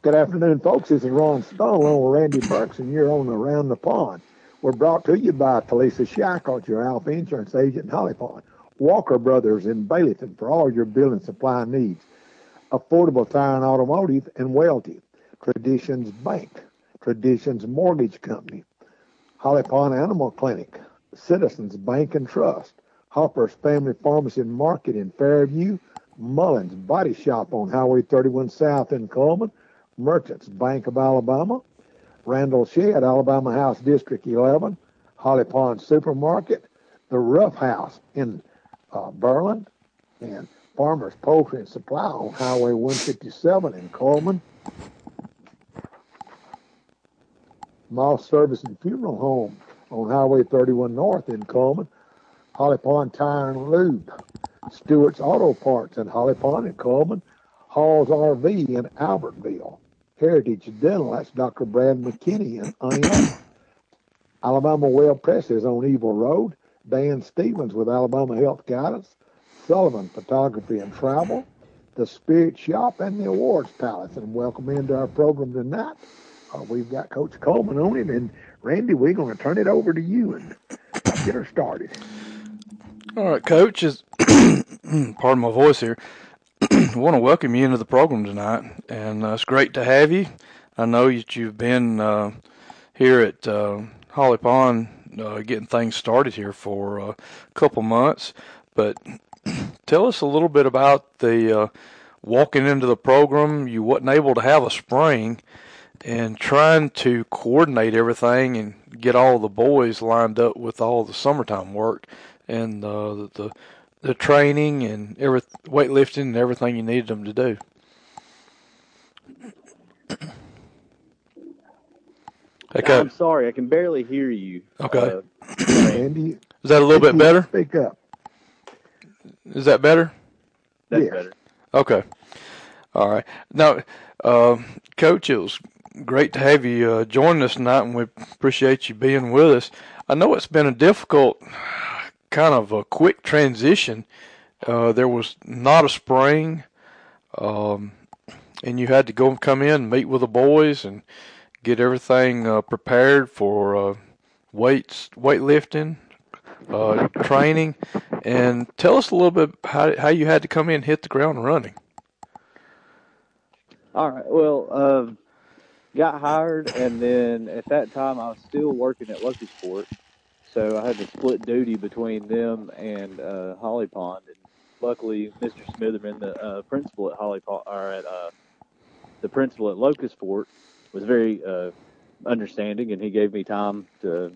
Good afternoon, folks. This is Ron Stone with Randy Burks, and you're on Around the Pond. We're brought to you by Talisa Shackles, your Alpha Insurance agent in Holly Pond. Walker Brothers in Baileyton for all your building supply needs. Affordable Tire and Automotive and Welti. Traditions Bank. Traditions Mortgage Company. Holly Pond Animal Clinic. Citizens Bank and Trust. Hopper's Family Pharmacy and Market in Fairview. Mullins Body Shop on Highway 31 South in Cullman. Merchants Bank of Alabama. Randall Shedd, Alabama House District 11. Holly Pond Supermarket. The Rough House in uh, Berlin. And Farmers Poultry and Supply on Highway 157 in Cullman. Moss Service and Funeral Home on Highway 31 North in Cullman. Holly Pond Tire and Lube. Stewart's Auto Parts in Holly Pond in Cullman. Hall's RV in Albertville. Heritage Dental, that's Dr. Brad McKinney in Oneonta. Alabama Well Press is on Evil Road. Dan Stevens with Alabama Health Guidance. Sullivan Photography and Travel. The Spirit Shop and the Awards Palace. And welcome into our program tonight. Uh, we've got Coach Coleman on it. And Randy, we're going to turn it over to you and get her started. All right, Coach. Is pardon my voice here. I want to welcome you into the program tonight, and uh, it's great to have you. I know that you've been uh, here at uh, Holly Pond uh, getting things started here for a couple months, but tell us a little bit about the uh, walking into the program. You wasn't able to have a spring, and trying to coordinate everything and get all the boys lined up with all the summertime work and uh, the, the the training and every weightlifting and everything you needed them to do. Okay. I'm sorry, I can barely hear you. Okay. Uh, Andy, is that a little bit better? Speak up. Is that better? That's yes. better. Okay. All right. Now, uh, Coach, it was great to have you uh, join us tonight, and we appreciate you being with us. I know it's been a difficult kind of a quick transition. Uh, there was not a spring, um, and you had to go and come in meet with the boys and get everything uh, prepared for uh, weights, weightlifting, uh, training, and tell us a little bit how how you had to come in hit the ground running. All right. Well, uh, got hired, and then at that time I was still working at Locust Fork so I had to split duty between them and uh, Holly Pond. And luckily, Mr. Smitherman, the uh, principal at Holly Pond, or at uh, the principal at Locust Fork, was very uh, understanding, and he gave me time to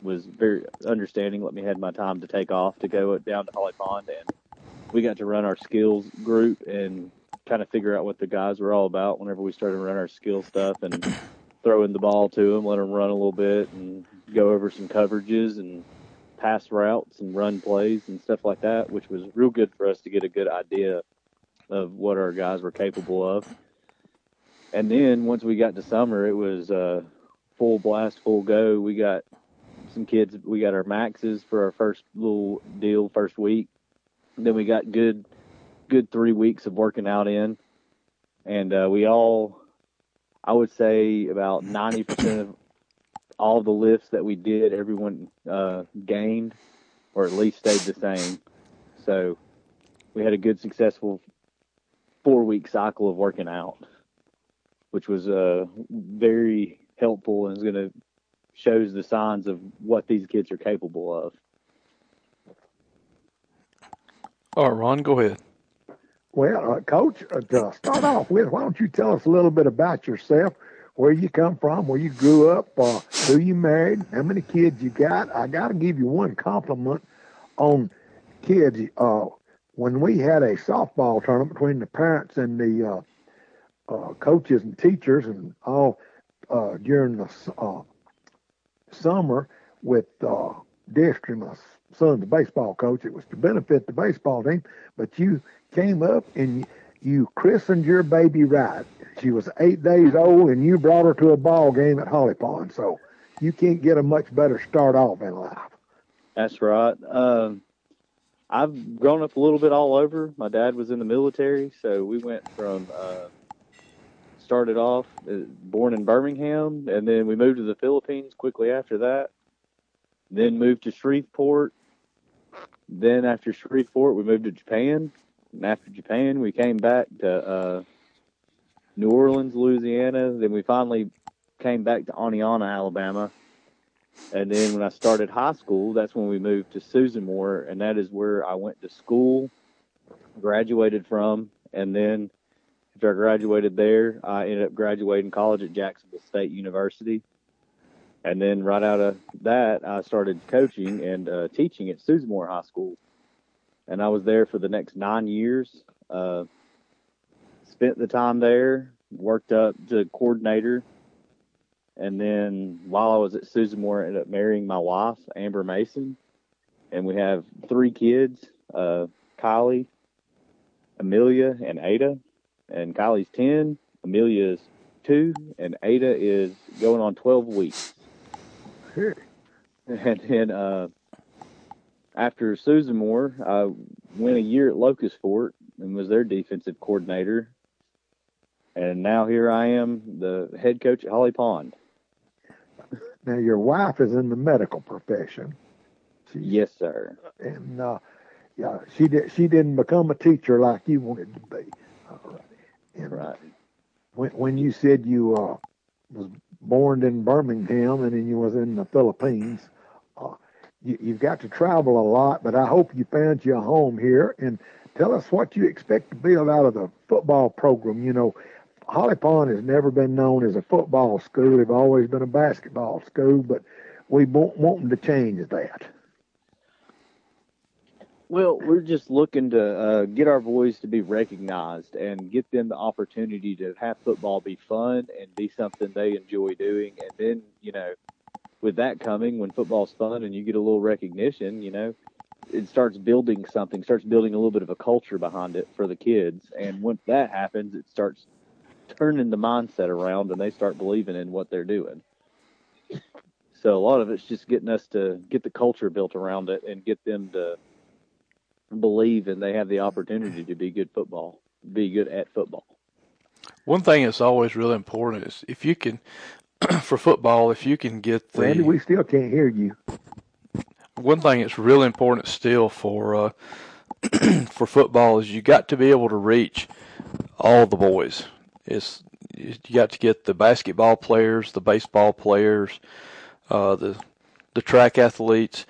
was very understanding. Let me had my time to take off to go down to Holly Pond, and we got to run our skills group and kind of figure out what the guys were all about. Whenever we started running our skill stuff and throwing the ball to them, let them run a little bit, and go over some coverages and pass routes and run plays and stuff like that, which was real good for us to get a good idea of what our guys were capable of. And then once we got to summer, it was uh, full blast, full go. We got some kids. We got our maxes for our first little deal, first week. And then we got good, good three weeks of working out in, and uh, we all, I would say, about ninety percent of all the lifts that we did, everyone uh, gained or at least stayed the same. So we had a good, successful four week cycle of working out, which was uh, very helpful and is going to shows the signs of what these kids are capable of. All right, Ron, go ahead. Well, uh, Coach, uh, to start off with, why don't you tell us a little bit about yourself? where you come from, where you grew up, uh, who you married, how many kids you got. I got to give you one compliment on kids. Uh, when we had a softball tournament between the parents and the uh, uh, coaches and teachers and all during the summer with uh, My son's baseball coach, it was to benefit the baseball team, but you came up and you, you christened your baby right. She was eight days old, and you brought her to a ball game at Holly Pond. So you can't get a much better start off in life. That's right. Um, I've grown up a little bit all over. My dad was in the military, so we went from uh, started off uh, born in Birmingham, and then we moved to the Philippines quickly after that. Then moved to Shreveport. Then after Shreveport, we moved to Japan. And after Japan, we came back to uh, New Orleans, Louisiana. Then we finally came back to Oneonta, Alabama. And then when I started high school, that's when we moved to Susan Moore, and that is where I went to school, graduated from, and then after I graduated there, I ended up graduating college at Jacksonville State University. And then right out of that, I started coaching and uh, teaching at Susan Moore High School. And I was there for the next nine years. Uh, spent the time there, worked up to coordinator. And then while I was at Susan Moore, I ended up marrying my wife, Amber Mason. And we have three kids uh, Kylie, Amelia, and Ada and Kylie's 10, Amelia is 2, and Ada is going on 12 weeks. Sure. And then uh, after Susan Moore, I went a year at Locust Fork and was their defensive coordinator. And now here I am, the head coach at Holly Pond. Now, your wife is in the medical profession. She, yes, sir. And uh, yeah, she did. She didn't become a teacher like you wanted to be. All right. And Right. when when you said you uh, was born in Birmingham and then you was in the Philippines, uh, you, you've got to travel a lot. But I hope you found your home here. And tell us what you expect to build out of the football program. You know, Holly Pond has never been known as a football school. They've always been a basketball school. But we want wanting to change that. Well, we're just looking to uh, get our boys to be recognized and get them the opportunity to have football be fun and be something they enjoy doing. And then, you know, with that coming, when football's fun and you get a little recognition, you know, it starts building something, starts building a little bit of a culture behind it for the kids. And once that happens, it starts turning the mindset around and they start believing in what they're doing. So a lot of it's just getting us to get the culture built around it and get them to believe and they have the opportunity to be good football, be good at football. One thing that's always really important is if you can, for football, if you can get the Randy, we still can't hear you. one thing that's really important still for uh, for football is you got to be able to reach all the boys. It's you got to get the basketball players, the baseball players, uh, the the track athletes.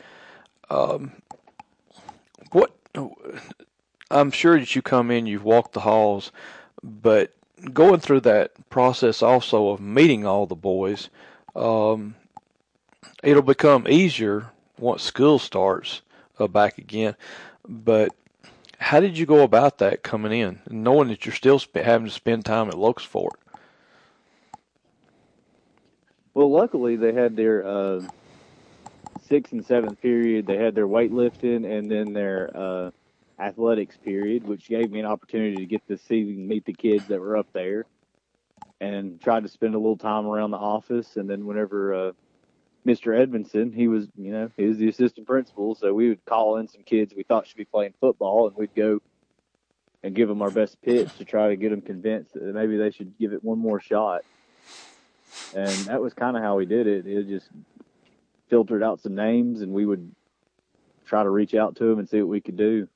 Um, what I'm sure that you come in, you've walked the halls, but going through that process also of meeting all the boys, um, it'll become easier once school starts uh, back again. But how did you go about that coming in, knowing that you're still sp- having to spend time at Locust Fork? Well, luckily they had their uh, sixth and seventh period. They had their weightlifting and then their uh, athletics period, which gave me an opportunity to get to see meet the kids that were up there, and tried to spend a little time around the office. And then whenever uh, Mr. Edmondson, he was, you know, he was the assistant principal, so we would call in some kids we thought should be playing football, and we'd go and give them our best pitch to try to get them convinced that maybe they should give it one more shot. And that was kind of how we did it. It just filtered out some names, and we would try to reach out to them and see what we could do.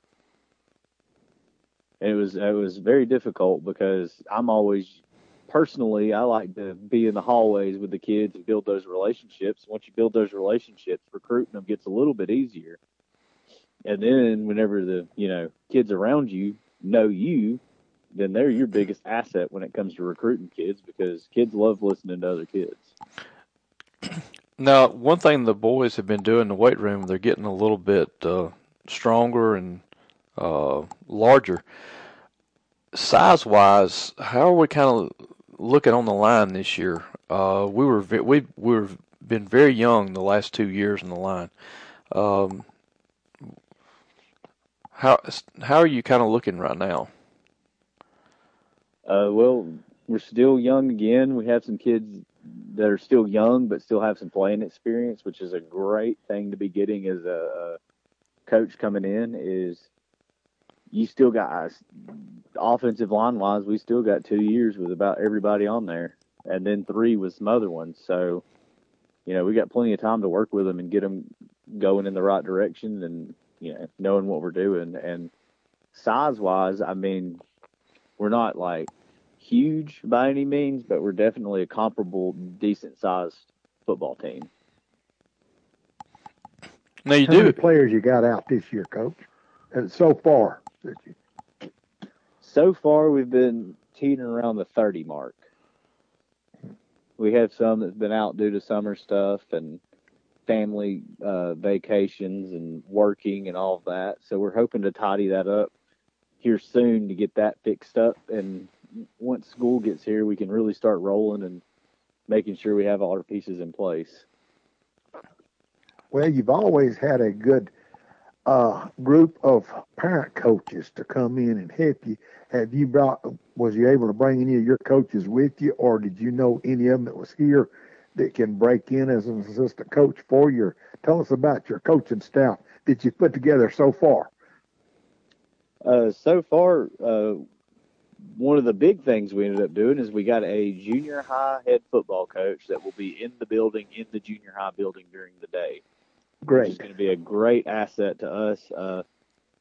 And it was it was very difficult because I'm always personally I like to be in the hallways with the kids and build those relationships. Once you build those relationships, recruiting them gets a little bit easier. And then whenever the you know kids around you know you, then they're your biggest asset when it comes to recruiting kids because kids love listening to other kids. Now, one thing the boys have been doing in the weight room, they're getting a little bit uh, stronger and uh, larger. Size wise, how are we kind of looking on the line this year? Uh, we were we we been very young the last two years in the line. Um, how how are you kind of looking right now? Uh, well, we're still young again. We have some kids that are still young, but still have some playing experience, which is a great thing to be getting as a, a coach coming in. Is you still got offensive line wise, we still got two years with about everybody on there, and then three with some other ones. So, you know, we got plenty of time to work with them and get them going in the right direction, and you know, knowing what we're doing. And size wise, I mean, we're not like huge by any means, but we're definitely a comparable, decent sized football team. Now you How do many players you got out this year, Coach? And so far, that you- So far, we've been teetering around the 30 mark. We have some that's been out due to summer stuff and family uh, vacations and working and all of that. So we're hoping to tidy that up here soon to get that fixed up. And once school gets here, we can really start rolling and making sure we have all our pieces in place. well, you've always had a good uh, group of parent coaches to come in and help you. Have you brought? Was you able to bring any of your coaches with you, or did you know any of them that was here that can break in as an assistant coach for you? Tell us about your coaching staff that you've put together so far. Uh, so far, uh, one of the big things we ended up doing is we got a junior high head football coach that will be in the building, in the junior high building during the day. Which is Great. going to be a great asset to us. Uh,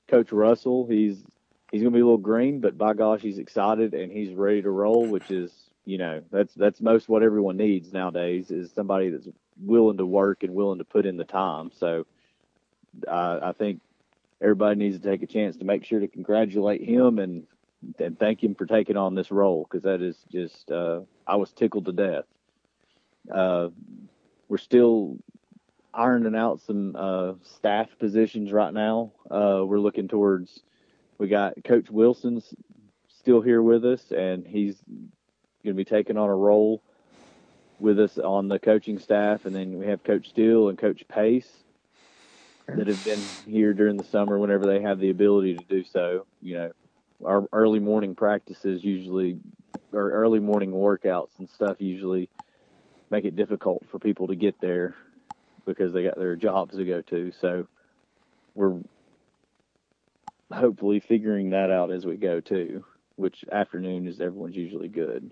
coach Russell, he's he's going to be a little green, but by gosh, he's excited and he's ready to roll. Which is, you know, that's that's most what everyone needs nowadays is somebody that's willing to work and willing to put in the time. So, uh, I think everybody needs to take a chance to make sure to congratulate him and and thank him for taking on this role because that is just uh, I was tickled to death. Uh, we're still ironing out some uh, staff positions right now. Uh, we're looking towards. We got Coach Wilson's still here with us, and he's going to be taking on a role with us on the coaching staff, and then we have Coach Steele and Coach Pace that have been here during the summer whenever they have the ability to do so. You know, our early morning practices usually, or early morning workouts and stuff usually make it difficult for people to get there because they got their jobs to go to. So we're hopefully figuring that out as we go too, which afternoon is everyone's usually good.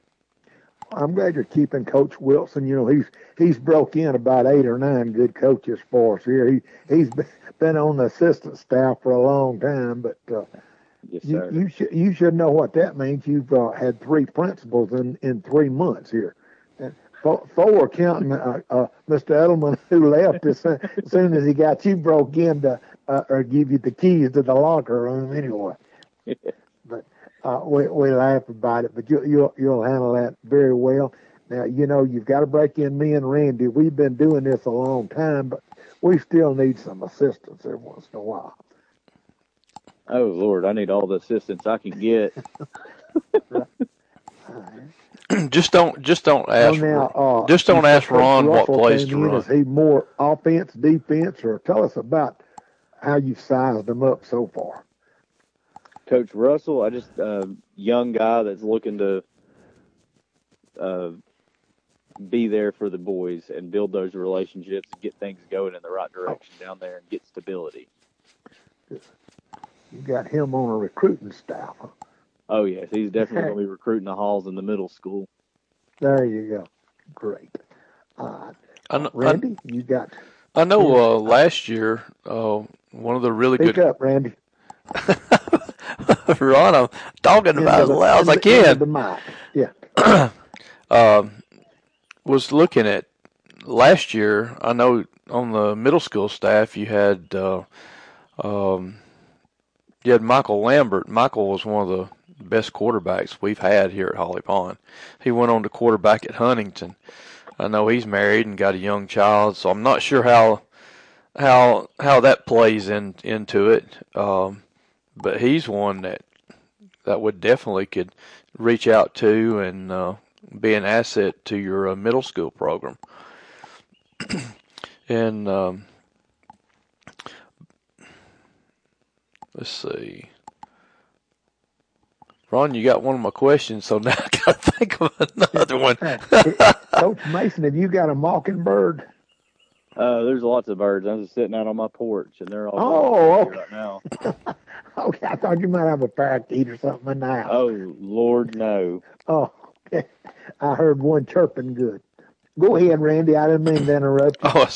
I'm glad you're keeping Coach Wilson. You know, he's he's broke in about eight or nine good coaches for us here. He he's been on the assistant staff for a long time, but uh, Yes, you sir. you should you should know what that means. You've uh, had three principals in in three months here. And four, four counting uh, uh, Mr. Edelman, who left as soon, as soon as he got you broke in to uh, or give you the keys to the locker room anyway. uh, we we laugh about it, but you you'll you'll handle that very well. Now you know you've got to break in me and Randy. We've been doing this a long time, but we still need some assistance every once in a while. Oh Lord, I need all the assistance I can get. just don't just don't Well, ask. now, uh, just don't ask said Coach Ron what Russell plays came to in. run. Is he more offense, defense, or tell us about how you've sized them up so far? Coach Russell, I just uh, young guy that's looking to uh, be there for the boys and build those relationships and get things going in the right direction down there and get stability. You got him on a recruiting staff. Oh yes, he's definitely going to be recruiting the halls in the middle school. There you go. Great. Uh, I know, I, Randy, you got I know uh, last year, uh, one of the really speak good. up, Randy. Ron, I'm talking about as loud as I into- into can. The mic. Yeah. um, was looking at last year. I know on the middle school staff you had uh, um, you had Michael Lambert. Michael was one of the best quarterbacks we've had here at Holly Pond. He went on to quarterback at Huntingdon. I know he's married and got a young child, so I'm not sure how how how that plays in into it. Um, but he's one that that would definitely could reach out to and uh, be an asset to your uh, middle school program. and um, let's see. Ron, you got one of my questions, so now I got to think of another one. Coach Mason, have you got a mockingbird? Uh, there's lots of birds. I'm just sitting out on my porch, and they're all Oh, here right now. Okay, I thought you might have a parakeet or something in the house. Oh Lord, no. Oh, okay. I heard one chirping good. Go ahead, Randy. I didn't mean to interrupt you. Oh,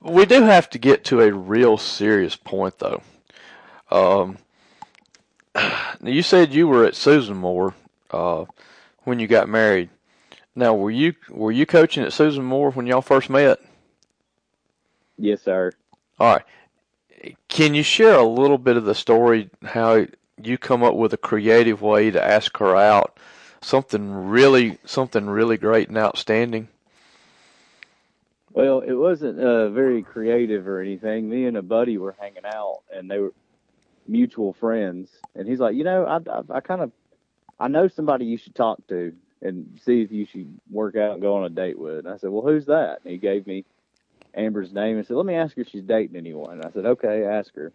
we do have to get to a real serious point, though. Um, now you said you were at Susan Moore uh, when you got married. Now, were you were you coaching at Susan Moore when y'all first met? Yes, sir. All right. Can you share a little bit of the story how you come up with a creative way to ask her out? Something really something really great and outstanding. Well, it wasn't uh, very creative or anything. Me and a buddy were hanging out, and they were mutual friends. And he's like, you know, I, I, I kind of, I know somebody you should talk to and see if you should work out and go on a date with. And I said, well, who's that? And he gave me Amber's name and said, let me ask her if she's dating anyone. And I said, okay, ask her.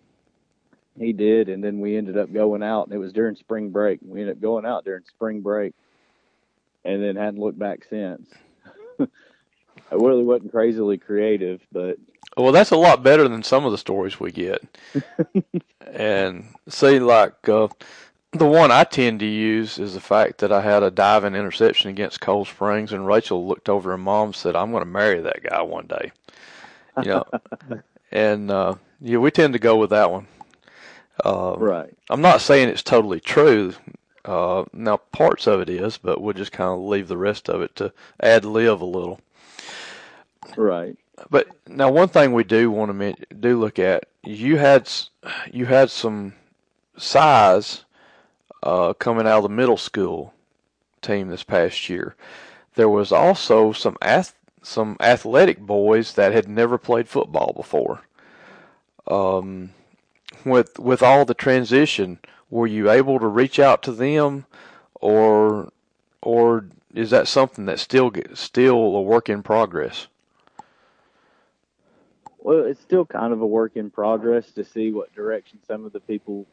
He did, and then we ended up going out, and it was during spring break. We ended up going out during spring break, and then hadn't looked back since. I really wasn't crazily creative, but Well, that's a lot better than some of the stories we get. and see, like uh, the one I tend to use is the fact that I had a diving interception against Cold Springs, and Rachel looked over her mom and said, "I'm going to marry that guy one day." You know, and uh, yeah, we tend to go with that one. Uh, right. I'm not saying it's totally true. Uh, now, parts of it is, but we'll just kind of leave the rest of it to ad lib a little. Right. But now, one thing we do want to do look at you had you had some size uh, coming out of the middle school team this past year. There was also some ath- some athletic boys that had never played football before. Um, with with all the transition, were you able to reach out to them, or or is that something that's still still a work in progress? Well, it's still kind of a work in progress to see what direction some of the people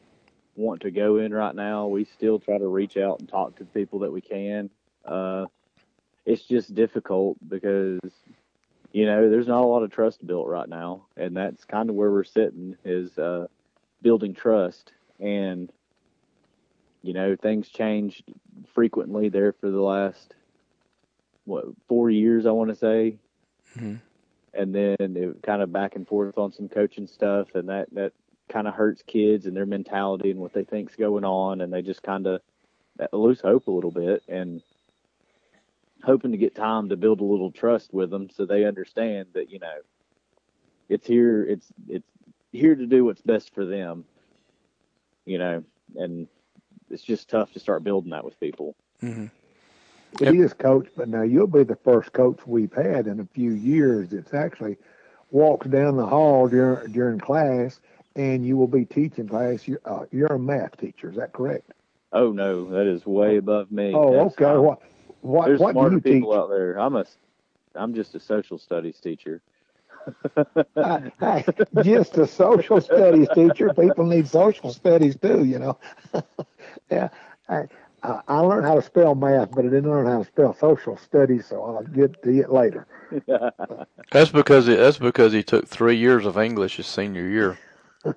want to go in right now. We still try to reach out and talk to people that we can. Uh, it's just difficult because, you know, there's not a lot of trust built right now, and that's kind of where we're sitting is uh, building trust. And, you know, things changed frequently there for the last, what, four years, I want to say Mhm. And then it kind of back and forth on some coaching stuff, and that that kind of hurts kids and their mentality and what they think's going on, and they just kind of lose hope a little bit, and hoping to get time to build a little trust with them so they understand that you know it's here, it's it's here to do what's best for them, you know, and it's just tough to start building that with people. hmm It is, coach, but now you'll be the first coach we've had in a few years that's actually walks down the hall during during class, and you will be teaching class. You're, uh, you're a math teacher, is that correct? Oh no, that is way above me. Oh, That's okay. not- What what There's what do smarter you teach? people out there. I'm a, I'm just a social studies teacher. Uh, hey, just a social studies teacher. People need social studies too, you know. yeah, I, I I learned how to spell math, but I didn't learn how to spell social studies, so I'll get to it later. That's because he, that's because he took three years of English his senior year.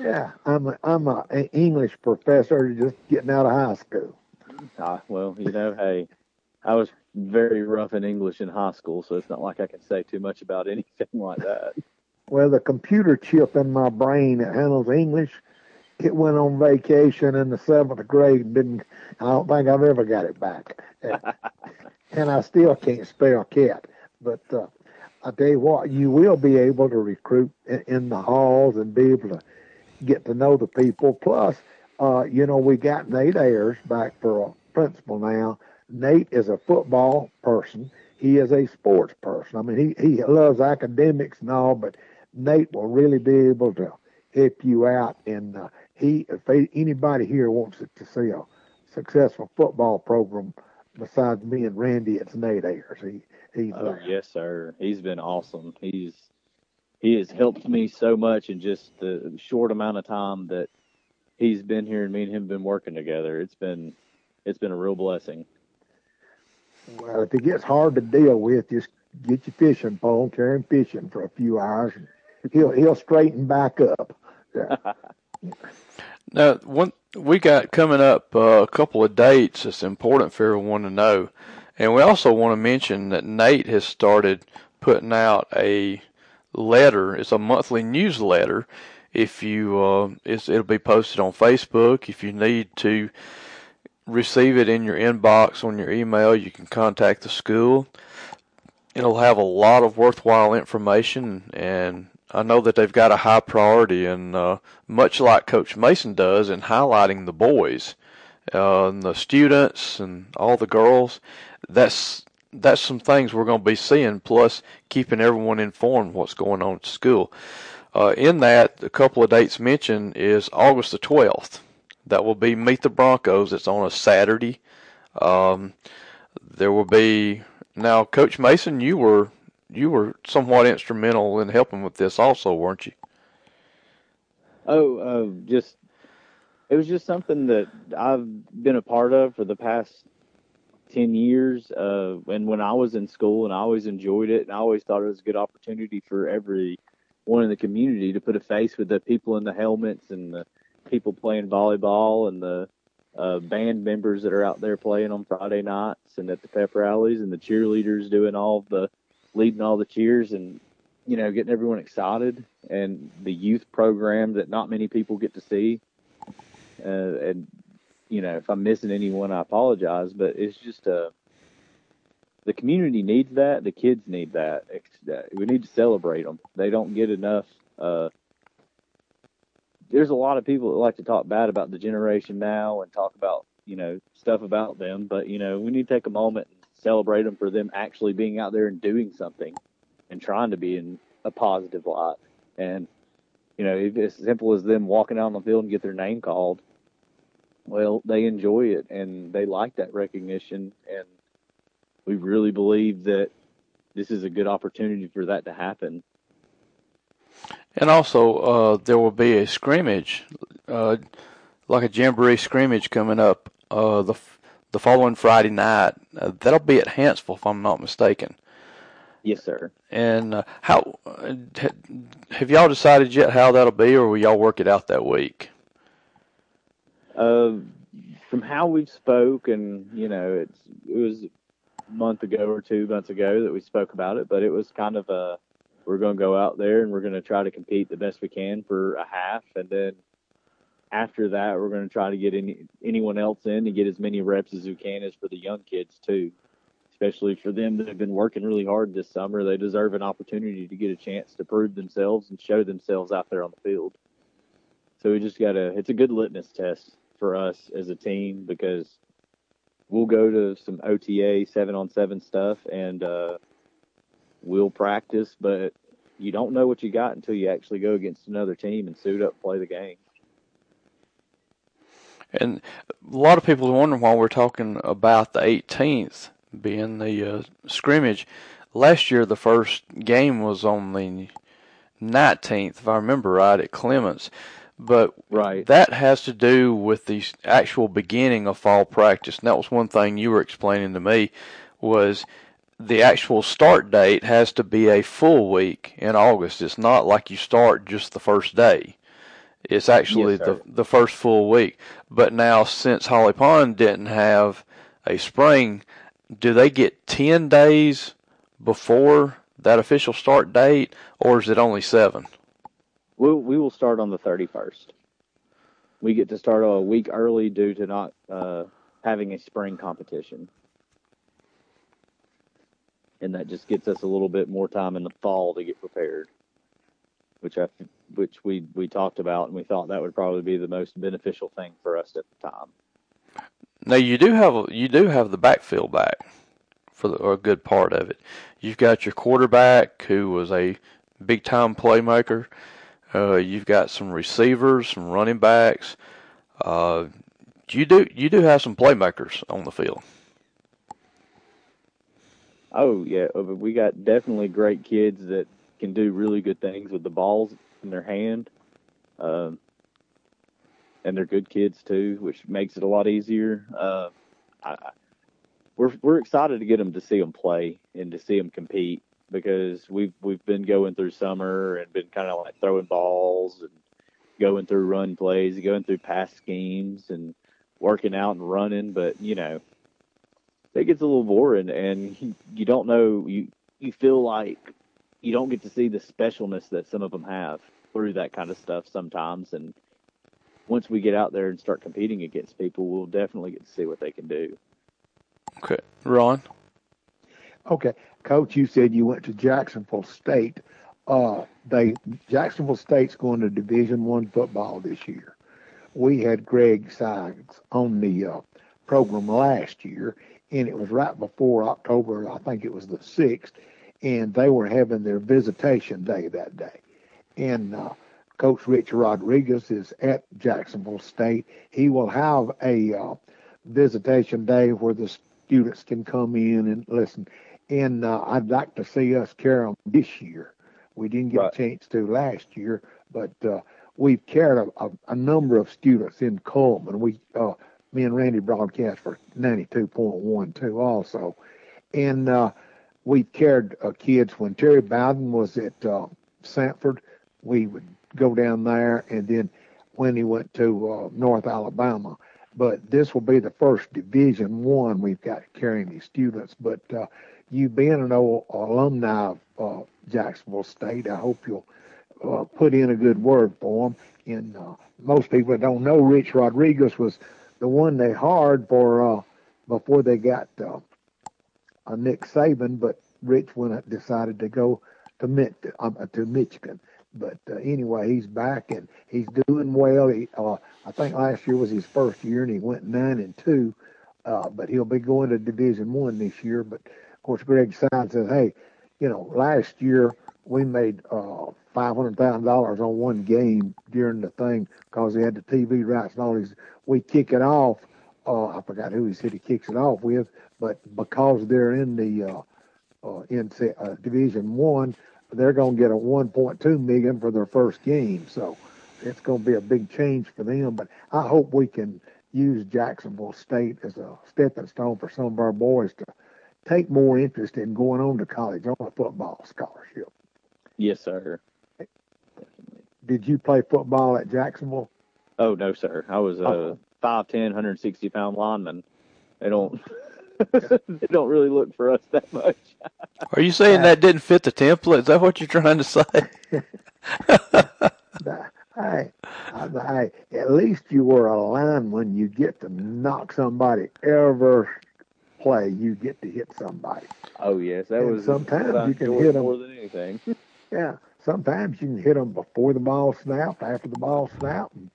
Yeah, I'm a, I'm a, an English professor just getting out of high school. Ah, well, you know, hey, I was very rough in English in high school, so it's not like I can say too much about anything like that. Well, the computer chip in my brain that handles English, it went on vacation in the seventh grade. and Didn't I don't think I've ever got it back, and, and I still can't spell cat. But uh, I tell you what, you will be able to recruit in, in the halls and be able to get to know the people. Plus, uh, you know, we got Nate Ayers back for a principal now. Nate is a football person. He is a sports person. I mean, he, he loves academics and all, but Nate will really be able to help you out. And uh, he, if they, anybody here wants to see a successful football program besides me and Randy, it's Nate Ayers. He, he's Oh there. yes, sir. He's been awesome. He's he has helped me so much in just the short amount of time that he's been here and me and him been working together. It's been it's been a real blessing. Well, if it gets hard to deal with, just get your fishing pole, carry him fishing for a few hours, and he'll he'll straighten back up. Yeah. Now, one we got coming up uh, a couple of dates that's important for everyone to know, and we also want to mention that Nate has started putting out a letter. It's a monthly newsletter. If you, uh, it'll be posted on Facebook. If you need to receive it in your inbox on your email, you can contact the school. It'll have a lot of worthwhile information and I know that they've got a high priority, and uh, much like Coach Mason does in highlighting the boys, uh, and the students, and all the girls. That's that's some things we're going to be seeing. Plus, keeping everyone informed what's going on at school. Uh, in that, a couple of dates mentioned is August the 12th. That will be Meet the Broncos. It's on a Saturday. Um, there will be now, Coach Mason. You were you were somewhat instrumental in helping with this also, weren't you? Oh, uh, just it was just something that I've been a part of for the past ten years. Uh, and when I was in school, and I always enjoyed it, and I always thought it was a good opportunity for everyone in the community to put a face with the people in the helmets and the people playing volleyball and the uh, band members that are out there playing on Friday nights and at the pep rallies and the cheerleaders doing all the leading all the cheers and you know getting everyone excited and the youth program that not many people get to see. Uh, and you know if i'm missing anyone i apologize but it's just uh the community needs that. The kids need that. We need to celebrate them they don't get enough uh there's a lot of people that like to talk bad about the generation now and talk about you know stuff about them but you know we need to take a moment celebrate them for them actually being out there and doing something and trying to be in a positive light. And, you know, as simple as them walking out on the field and get their name called, well, they enjoy it and they like that recognition. And we really believe that this is a good opportunity for that to happen. And also, uh, there will be a scrimmage, uh, like a jamboree scrimmage coming up uh, the the following Friday night. Uh, that'll be at Hanceville, if I'm not mistaken. Yes, sir. And uh, how uh, have y'all decided yet how that'll be, or will y'all work it out that week? Uh, from how we've spoke, and you know, it's it was a month ago or two months ago that we spoke about it, but it was kind of a we're going to go out there and we're going to try to compete the best we can for a half, and then after that, we're going to try to get any, anyone else in to get as many reps as we can as for the young kids too, especially for them that have been working really hard this summer. They deserve an opportunity to get a chance to prove themselves and show themselves out there on the field. So we just got to, it's a good litmus test for us as a team because we'll go to some OTA seven on seven stuff and, uh, we'll practice, but you don't know what you got until you actually go against another team and suit up, play the game. And a lot of people are wondering why we're talking about the 18th being the uh, scrimmage. Last year, the first game was on the 19th, if I remember right, at Clements. But right. that has to do with the actual beginning of fall practice. And that was one thing you were explaining to me was the actual start date has to be a full week in August. It's not like you start just the first day. It's actually yes, the the first full week. But now, since Holly Pond didn't have a spring, do they get ten days before that official start date, or is it only seven? We we will start on the thirty first. We get to start a week early due to not uh, having a spring competition, and that just gets us a little bit more time in the fall to get prepared which I which we we talked about, and we thought that would probably be the most beneficial thing for us at the time. Now you do have you do have the backfield back for the, or a good part of it. You've got your quarterback who was a big time playmaker. Uh, you've got some receivers, some running backs. Uh, you do you do have some playmakers on the field. Oh yeah, uh, we got definitely great kids that can do really good things with the balls in their hand. Um, and they're good kids too, which makes it a lot easier. Uh, I, we're we're excited to get them to see them play and to see them compete because we've we've been going through summer and been kind of like throwing balls and going through run plays, going through pass schemes, and working out and running. But you know, it gets a little boring, and you, you don't know. You you feel like you don't get to see the specialness that some of them have through that kind of stuff sometimes. And once we get out there and start competing against people, we'll definitely get to see what they can do. Okay, Ron. Okay, Coach, you said you went to Jacksonville State. Uh, they Jacksonville State's going to Division One football this year. We had Greg Seitz on the uh, program last year, and it was right before October. I think it was the sixth, and they were having their visitation day that day. And uh, Coach Rich Rodriguez is at Jacksonville State. He will have a uh, visitation day where the students can come in and listen. And uh, I'd like to see us carry them this year. We didn't get Right. a chance to last year, but uh, we've carried a, a, a number of students in Cullman. We, uh, me and Randy broadcast for 92.12 also. And uh, we cared uh, kids when Terry Bowden was at uh, Samford. We would go down there, and then when he went to uh, North Alabama. But this will be the first Division One we've got carrying these students. But uh, you being an old alumni of uh, Jacksonville State, I hope you'll uh, put in a good word for them. And uh, most people that don't know, Rich Rodriguez was the one they hired for before they got uh, uh, Nick Saban, but Rich went decided to go to Mit, um, to Michigan. But uh, anyway, he's back and he's doing well. He, uh, I think last year was his first year, and he went nine and two. Uh, but he'll be going to Division One this year. But of course, Greg Seitz says, "Hey, you know, last year we made uh, five hundred thousand dollars on one game during the thing because he had the TV rights and all these. We kick it off. Uh, I forgot who he said he kicks it off with, but because they're in the uh, uh, in uh, Division One, they're going to get a 1.2 million for their first game. So it's going to be a big change for them. But I hope we can use Jacksonville State as a stepping stone for some of our boys to take more interest in going on to college on a football scholarship. Yes, sir. Definitely. Did you play football at Jacksonville? Oh no, sir. I was a Oh. 5'10", 160 pound linemen. They don't. they don't really look for us that much. Are you saying that didn't fit the template? Is that what you're trying to say? Hey, hey, at least you were a lineman. You get to knock somebody ever play. You get to hit somebody. Oh yes, that And was sometimes you can hit them more than anything. Yeah, sometimes you can hit them before the ball snapped, after the ball snapped, and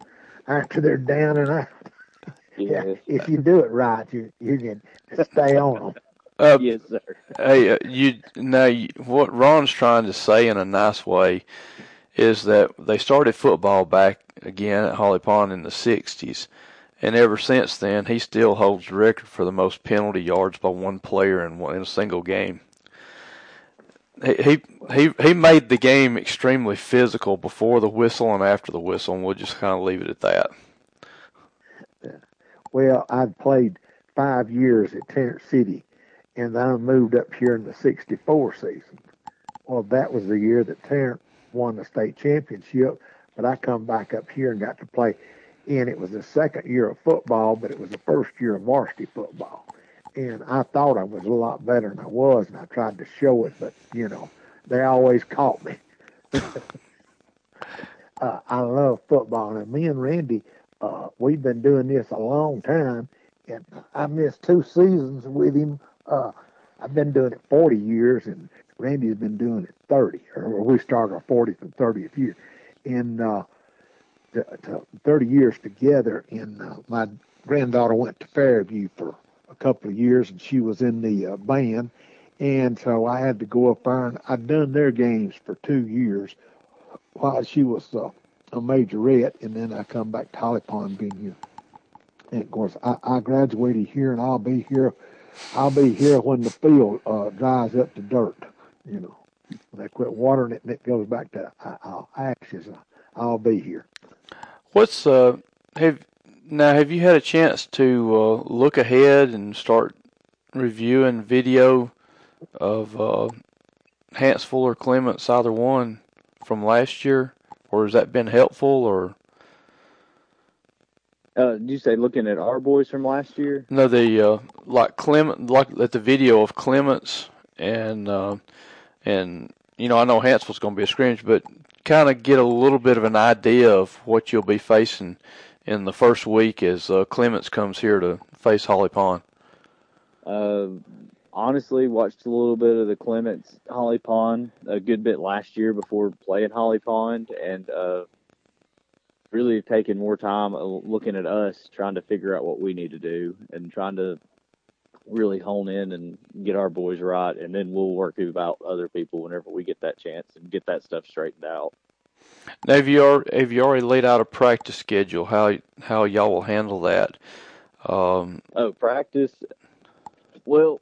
after they're down and out. Yeah, yes, if you do it right, you you can stay on them. Uh, yes, sir. Hey, uh, you now you, what Ron's trying to say in a nice way is that they started football back again at Holly Pond in the '60s, and ever since then he still holds the record for the most penalty yards by one player in one in a single game. He he he he made the game extremely physical before the whistle and after the whistle, and we'll just kind of leave it at that. Well, I'd played five years at Tarrant City, and then I moved up here in the '64 season. Well, that was the year that Tarrant won the state championship, but I come back up here and got to play. And it was the second year of football, but it was the first year of varsity football. And I thought I was a lot better than I was, and I tried to show it, but you know, they always caught me. uh, I love football, and me and Randy, uh, we've been doing this a long time, and I missed two seasons with him. Uh, I've been doing it 40 years, and Randy's been doing it 30, or we started our 40th and 30th year. And uh, to, to 30 years together, and uh, my granddaughter went to Fairview for a couple of years, and she was in the uh, band. And so I had to go up there, and I'd done their games for two years while she was uh, a majorette, and then I come back to Holly Pond being here. And of course, I, I graduated here, and I'll be here. I'll be here when the field uh, dries up to dirt. You know, when they quit watering it and it goes back to uh, ashes. I'll be here. What's uh have now have you had a chance to uh, look ahead and start reviewing video of uh, Hanceville or Clements either one from last year, or has that been helpful? Or Uh, did you say looking at our boys from last year? No, the uh, like Clement, like at the video of Clements and uh, and you know I know Hanceville's going to be a scrimmage, but kind of get a little bit of an idea of what you'll be facing in the first week as uh, Clements comes here to face Holly Pond. Uh, honestly, watched a little bit of the Clements Holly Pond a good bit last year before playing Holly Pond, and uh, really taking more time uh, looking at us, trying to figure out what we need to do, and trying to really hone in and get our boys right, and then we'll work about other people whenever we get that chance and get that stuff straightened out. Now, have you already, have you already laid out a practice schedule? How how y'all will handle that? Um, oh, practice. Well,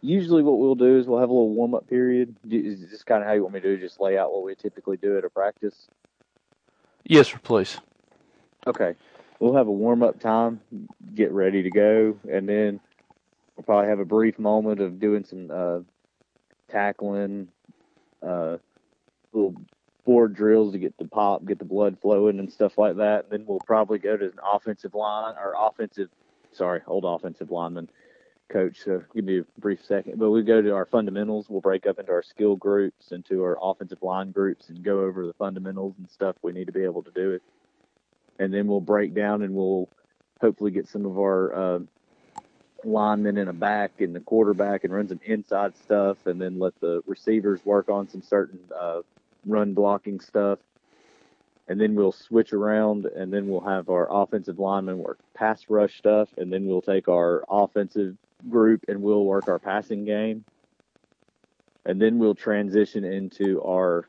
usually what we'll do is we'll have a little warm up period. Is this kind of how you want me to do? Just lay out what we typically do at a practice. Yes, sir, please. Okay. We'll have a warm up time, get ready to go, and then we'll probably have a brief moment of doing some uh, tackling, uh, little board drills to get the pop, get the blood flowing, and stuff like that. And then we'll probably go to an offensive line or offensive, sorry, old offensive lineman coach. So give me a brief second. But we go to our fundamentals. We'll break up into our skill groups, into our offensive line groups, and go over the fundamentals and stuff we need to be able to do it. And then we'll break down and we'll hopefully get some of our uh, linemen in a back and the quarterback and run some inside stuff, and then let the receivers work on some certain uh, run blocking stuff. And then we'll switch around, and then we'll have our offensive linemen work pass rush stuff, and then we'll take our offensive group and we'll work our passing game. And then we'll transition into our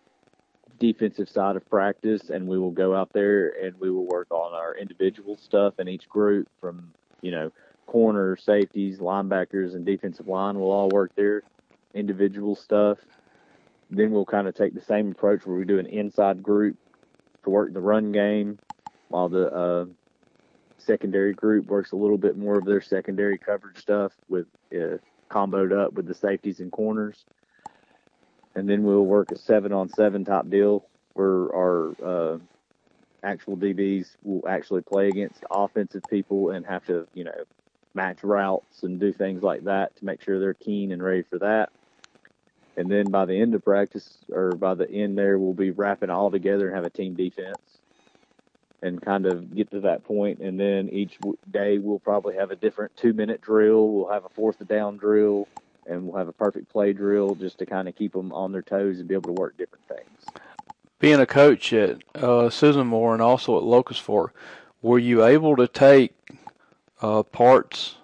defensive side of practice and we will go out there and we will work on our individual stuff in each group from, you know, corner, safeties, linebackers, and defensive line will all work their individual stuff. Then we'll kind of take the same approach where we do an inside group to work the run game while the uh, secondary group works a little bit more of their secondary coverage stuff with uh, comboed up with the safeties and corners. And then we'll work a seven on seven top deal where our uh, actual DBs will actually play against offensive people and have to, you know, match routes and do things like that to make sure they're keen and ready for that. And then by the end of practice or by the end there, we'll be wrapping all together and have a team defense and kind of get to that point. And then each day we'll probably have a different two minute drill. We'll have a fourth down drill, and we'll have a perfect play drill just to kind of keep them on their toes and be able to work different things. Being a coach at uh, Susan Moore and also at Locust Fork, were you able to take uh, parts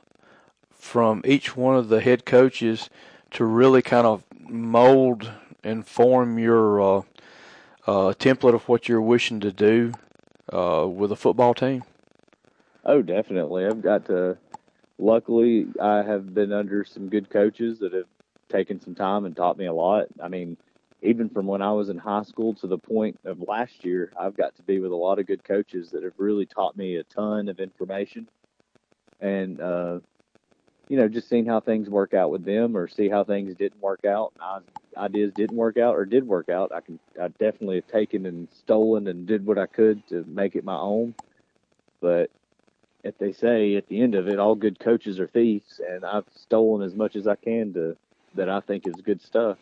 from each one of the head coaches to really kind of mold and form your uh, uh template of what you're wishing to do uh, with a football team? Oh, definitely. I've got to. Luckily, I have been under some good coaches that have taken some time and taught me a lot. I mean, even from when I was in high school to the point of last year, I've got to be with a lot of good coaches that have really taught me a ton of information. And, uh, you know, just seeing how things work out with them or see how things didn't work out. Ideas didn't work out or did work out. I can, I definitely have taken and stolen and did what I could to make it my own. But if they say at the end of it, all good coaches are thieves, and I've stolen as much as I can to that I think is good stuff,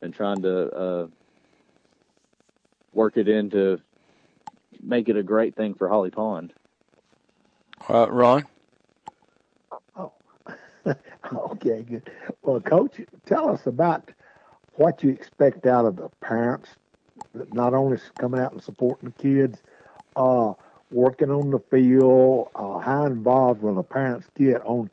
and trying to uh, work it in to make it a great thing for Holly Pond. Right, Ron. okay, good. Well, Coach, tell us about what you expect out of the parents, not only coming out and supporting the kids, uh, working on the field, uh, how involved will the parents get on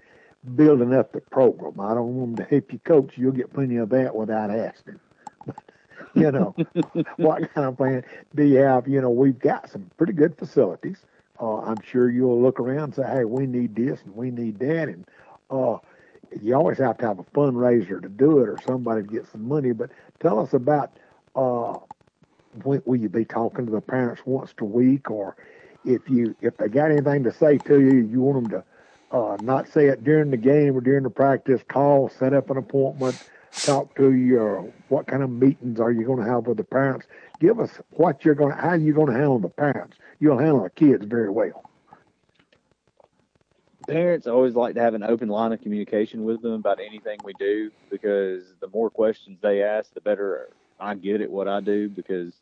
building up the program? I don't want them to help you coach. You'll get plenty of that without asking. you know, what kind of plan do you have? You know, we've got some pretty good facilities. Uh, I'm sure you'll look around and say, hey, we need this and we need that. And uh, you always have to have a fundraiser to do it or somebody to get some money. But tell us about uh, when, will you be talking to the parents once a week, or if you if they got anything to say to you, you want them to uh, not say it during the game or during the practice. Call, set up an appointment, talk to you, or what kind of meetings are you going to have with the parents? Give us what you're going to how you're going to handle the parents. You'll handle the kids very well. Parents always like to have an open line of communication with them about anything we do because the more questions they ask, the better I get at what I do because,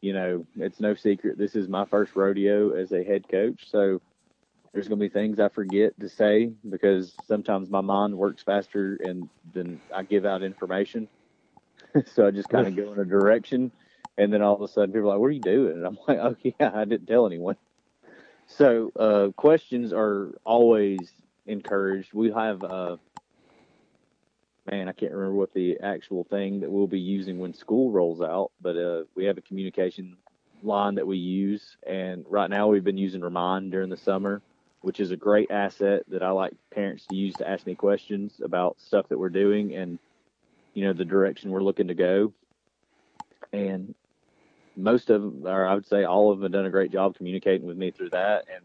you know, it's no secret this is my first rodeo as a head coach. So there's going to be things I forget to say because sometimes my mind works faster and then I give out information. so I just kind of go in a direction and then all of a sudden people are like, what are you doing? And I'm like, oh yeah, I didn't tell anyone. So uh, questions are always encouraged. We have, uh, man, I can't remember what the actual thing that we'll be using when school rolls out, but uh, we have a communication line that we use. And right now we've been using Remind during the summer, which is a great asset that I like parents to use to ask me questions about stuff that we're doing and, you know, the direction we're looking to go. And most of them, or I would say all of them, have done a great job communicating with me through that. And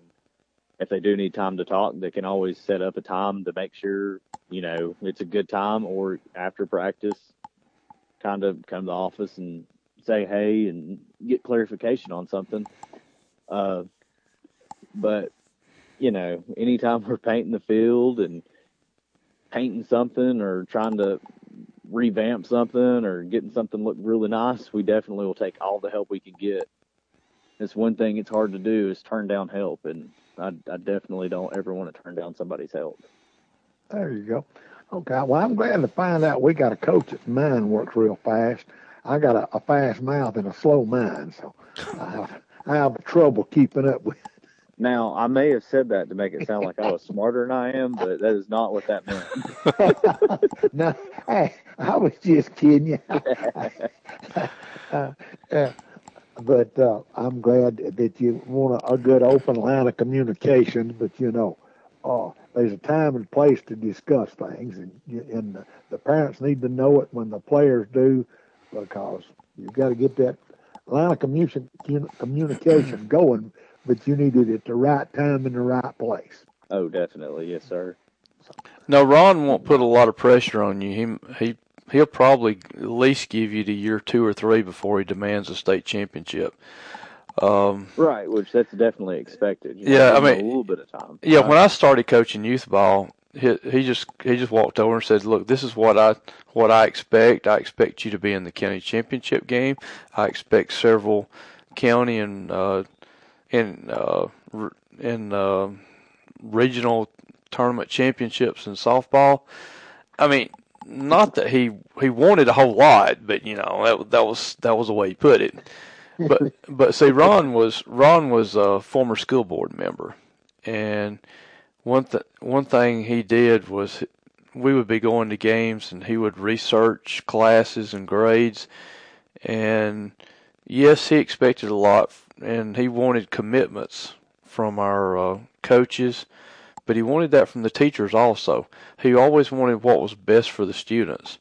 if they do need time to talk, they can always set up a time to make sure you know it's a good time, or after practice, kind of come to the office and say hey and get clarification on something. Uh, but you know, anytime we're painting the field and painting something or trying to revamp something or getting something look really nice, we definitely will take all the help we can get. It's one thing it's hard to do is turn down help, and I, I definitely don't ever want to turn down somebody's help. There you go. Okay, well, I'm glad to find out we got a coach that's mind works real fast. I got a, a fast mouth and a slow mind, so I I have trouble keeping up with now, I may have said that to make it sound like I was smarter than I am, but that is not what that meant. no, I, I was just kidding you. uh, uh, but uh, I'm glad that you want a, a, good open line of communication. But you know, uh, there's a time and place to discuss things, and and the, the parents need to know it when the players do, because you've got to get that line of communication communication going but you need it at the right time in the right place. Oh, definitely, yes, sir. No, Ron won't put a lot of pressure on you. He he he'll probably at least give you the year two or three before he demands a state championship. Um, right, which that's definitely expected. You know, yeah, I mean, a little bit of time. Yeah, when I started coaching youth ball, he, he just he just walked over and said, "Look, this is what I what I expect. I expect you to be in the county championship game. I expect several county and uh, in uh, in uh, regional tournament championships in softball. I mean, not that he he wanted a whole lot, but you know that that was that was the way he put it. But but see, Ron was Ron was a former school board member, and one th- one thing he did was we would be going to games and he would research classes and grades, and yes, he expected a lot and he wanted commitments from our uh, coaches, but he wanted that from the teachers also. He always wanted what was best for the students.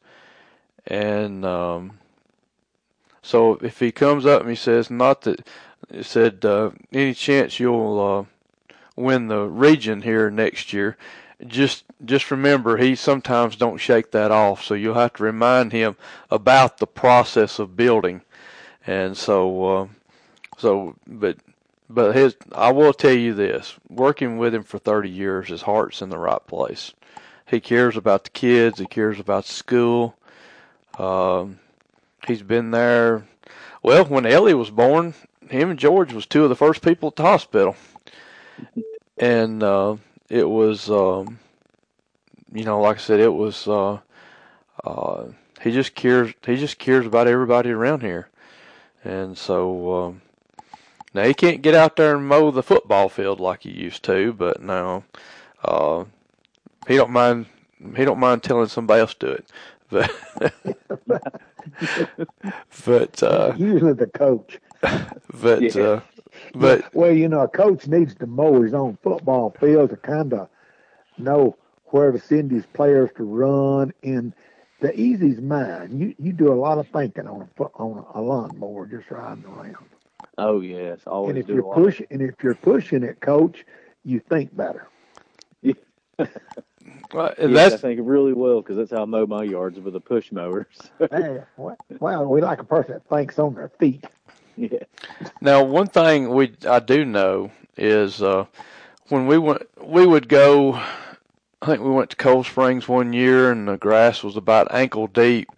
And um, so if he comes up and he says, not that, he said, uh, any chance you'll uh, win the region here next year, just just remember he sometimes don't shake that off so you'll have to remind him about the process of building and so uh, so, but but his I will tell you this: working with him for 30 years, his heart's in the right place. He cares about the kids. He cares about school. Um, he's been there. Well, when Ellie was born, him and George was two of the first people at the hospital, and uh, it was, um, you know, like I said, it was. Uh, uh, he just cares. He just cares about everybody around here, and so. Um, now he can't get out there and mow the football field like he used to, but no, uh, he don't mind. He don't mind telling somebody else to do it, but but uh, usually the coach. But yeah. uh, but well, you know, a coach needs to mow his own football field to kind of know where to send his players to run. And the easy's mind. You you do a lot of thinking on a foot on a lawnmower just riding around. Oh yes, always. And if you're pushing, and if you're pushing it, coach, you think better. Yeah. well, yes, I think really well because that's how I mow my yards with a push mower. hey, well, we like a person that thinks on their feet. Yeah. Now, one thing we I do know is uh, when we went, we would go. I think we went to Cold Springs one year, and the grass was about ankle deep,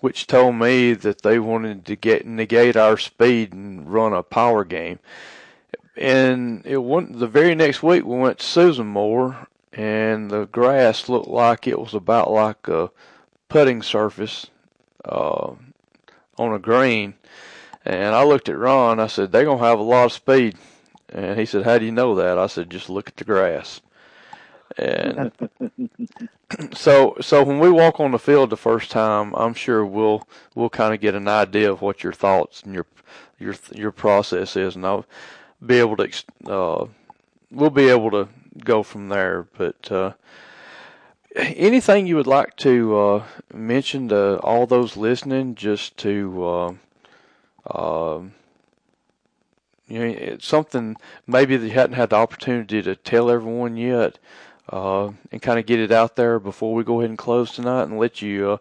which told me that they wanted to get negate our speed and run a power game. And it went the very next week we went to Susan Moore, and the grass looked like it was about like a putting surface uh, on a green. And I looked at Ron. I said, "They're gonna have a lot of speed." And he said, "How do you know that?" I said, "Just look at the grass." And so, so when we walk on the field the first time, I'm sure we'll we'll kind of get an idea of what your thoughts and your your your process is, and I'll be able to uh, we'll be able to go from there. But uh, anything you would like to uh, mention to all those listening, just to uh, uh, you know, it's something maybe that you hadn't had the opportunity to tell everyone yet, uh, and kind of get it out there before we go ahead and close tonight, and let you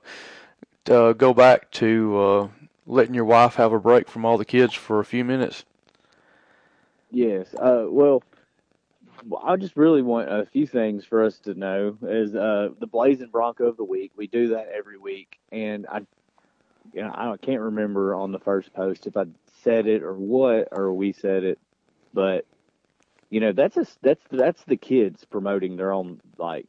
uh, uh, go back to uh, letting your wife have a break from all the kids for a few minutes. Yes. Uh, well, I just really want a few things for us to know. Is uh, the Blazing Bronco of the week? We do that every week, and I, you know, I can't remember on the first post if I said it or what, or we said it, but you know, that's a that's that's the kids promoting their own like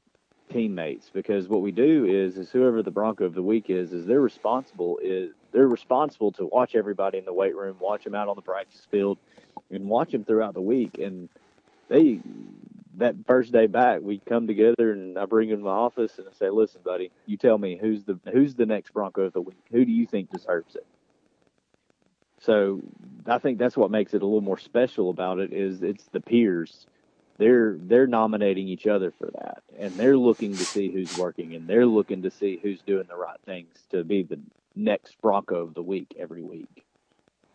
teammates because what we do is is whoever the Bronco of the week is is they're responsible is they're responsible to watch everybody in the weight room, watch them out on the practice field, and watch them throughout the week. And they that first day back, we come together and I bring them to my office and I say, "Listen, buddy, you tell me who's the who's the next Bronco of the week? Who do you think deserves it?" So I think that's what makes it a little more special about it is it's the peers. They're they're nominating each other for that, and they're looking to see who's working, and they're looking to see who's doing the right things to be the next Bronco of the week every week,